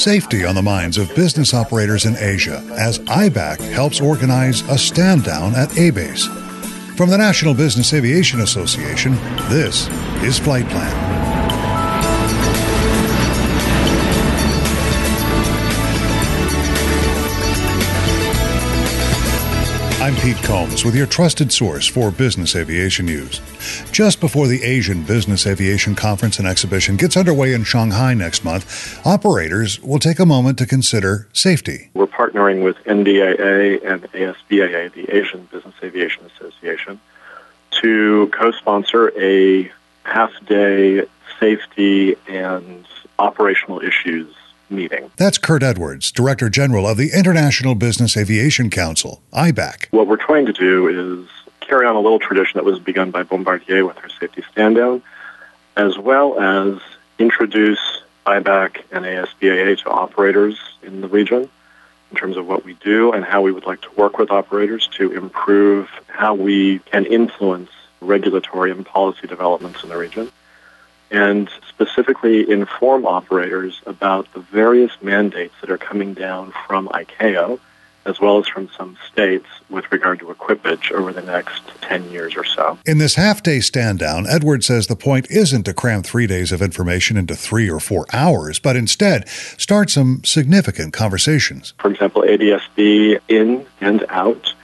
Safety on the minds of business operators in Asia as IBAC helps organize a stand down at ABACE. From the National Business Aviation Association, this is Flight Plan. I'm Pete Combs with your trusted source for business aviation news. Just before the Asian Business Aviation Conference and Exhibition gets underway in Shanghai next month, operators will take a moment to consider safety. We're partnering with NBAA and ASBAA, the Asian Business Aviation Association, to co-sponsor a half-day safety and operational issues meeting. That's Kurt Edwards, Director General of the International Business Aviation Council, IBAC. What we're trying to do is carry on a little tradition that was begun by Bombardier with their safety stand down, as well as introduce IBAC and ASBAA to operators in the region in terms of what we do and how we would like to work with operators to improve how we can influence regulatory and policy developments in the region and specifically inform operators about the various mandates that are coming down from ICAO as well as from some states with regard to equipage over the next 10 years or so. In this half day stand down, Edwards says the point isn't to cram three days of information into three or four hours, but instead start some significant conversations. For example, ADSB in and out,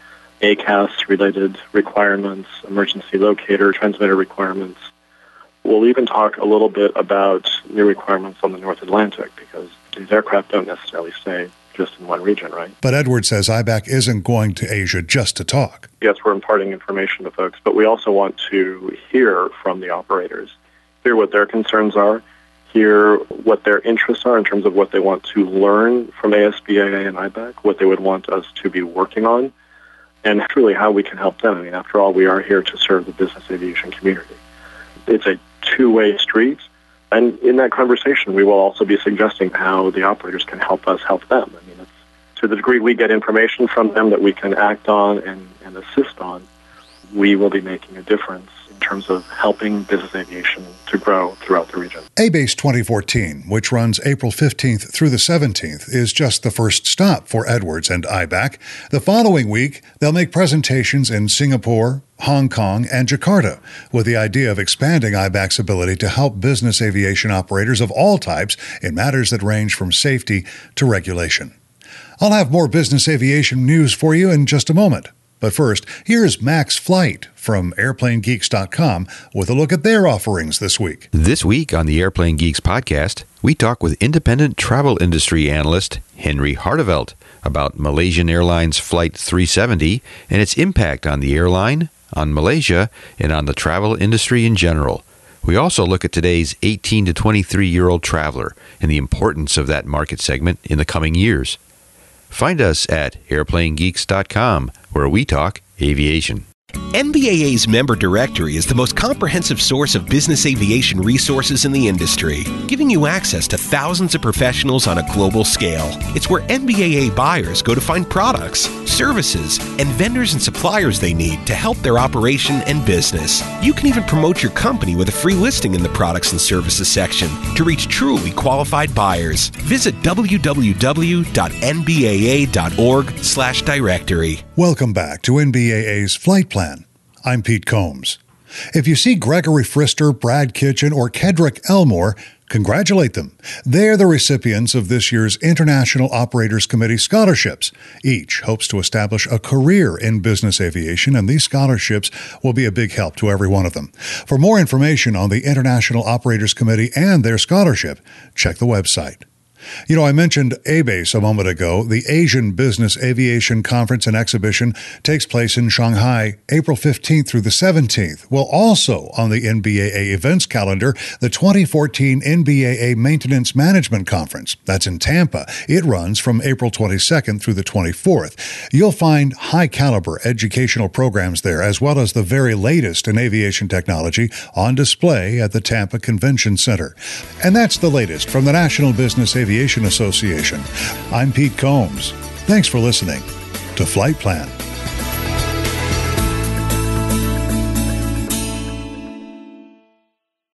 ACAS related requirements, emergency locator, transmitter requirements, We'll even talk a little bit about new requirements on the North Atlantic because these aircraft don't necessarily stay just in one region, right? But Edwards says IBAC isn't going to Asia just to talk. Yes, we're imparting information to folks, but we also want to hear from the operators, hear what their concerns are, hear what their interests are in terms of what they want to learn from ASBAA and IBAC, what they would want us to be working on, and truly how we can help them. I mean, after all, we are here to serve the business aviation community. It's a two-way street. And in that conversation, we will also be suggesting how the operators can help us help them. I mean, it's, to the degree we get information from them that we can act on and, and assist on, we will be making a difference in terms of helping business aviation to grow throughout the region. ABACE 2014, which runs April 15th through the 17th, is just the first stop for Edwards and IBAC. The following week, they'll make presentations in Singapore, Hong Kong, and Jakarta, with the idea of expanding IBAC's ability to help business aviation operators of all types in matters that range from safety to regulation. I'll have more business aviation news for you in just a moment. But first, here's Max Flight from AirplaneGeeks.com with a look at their offerings this week. This week on the Airplane Geeks podcast, we talk with independent travel industry analyst Henry Harteveldt about Malaysian Airlines Flight 370 and its impact on the airline, on Malaysia, and on the travel industry in general. We also look at today's 18 to 23 year old traveler and the importance of that market segment in the coming years. Find us at airplanegeeks.com, where we talk aviation. NBAA's member directory is the most comprehensive source of business aviation resources in the industry, giving you access to thousands of professionals on a global scale. It's where NBAA buyers go to find products, services, and vendors and suppliers they need to help their operation and business. You can even promote your company with a free listing in the products and services section to reach truly qualified buyers. Visit www.nbaa.org/directory. Welcome back to NBAA's Flight Plan. I'm Pete Combs. If you see Gregory Frister, Brad Kitchen, or Kedrick Elmore, congratulate them. They're the recipients of this year's International Operators Committee scholarships. Each hopes to establish a career in business aviation, and these scholarships will be a big help to every one of them. For more information on the International Operators Committee and their scholarship, check the website. You know, I mentioned ABACE a moment ago. The Asian Business Aviation Conference and Exhibition takes place in Shanghai April 15th through the 17th. Well, also on the NBAA events calendar, the 2014 NBAA Maintenance Management Conference. That's in Tampa. It runs from April 22nd through the 24th. You'll find high caliber educational programs there, as well as the very latest in aviation technology on display at the Tampa Convention Center. And that's the latest from the National Business Aviation Aviation Association. I'm Pete Combs. Thanks for listening to Flight Plan.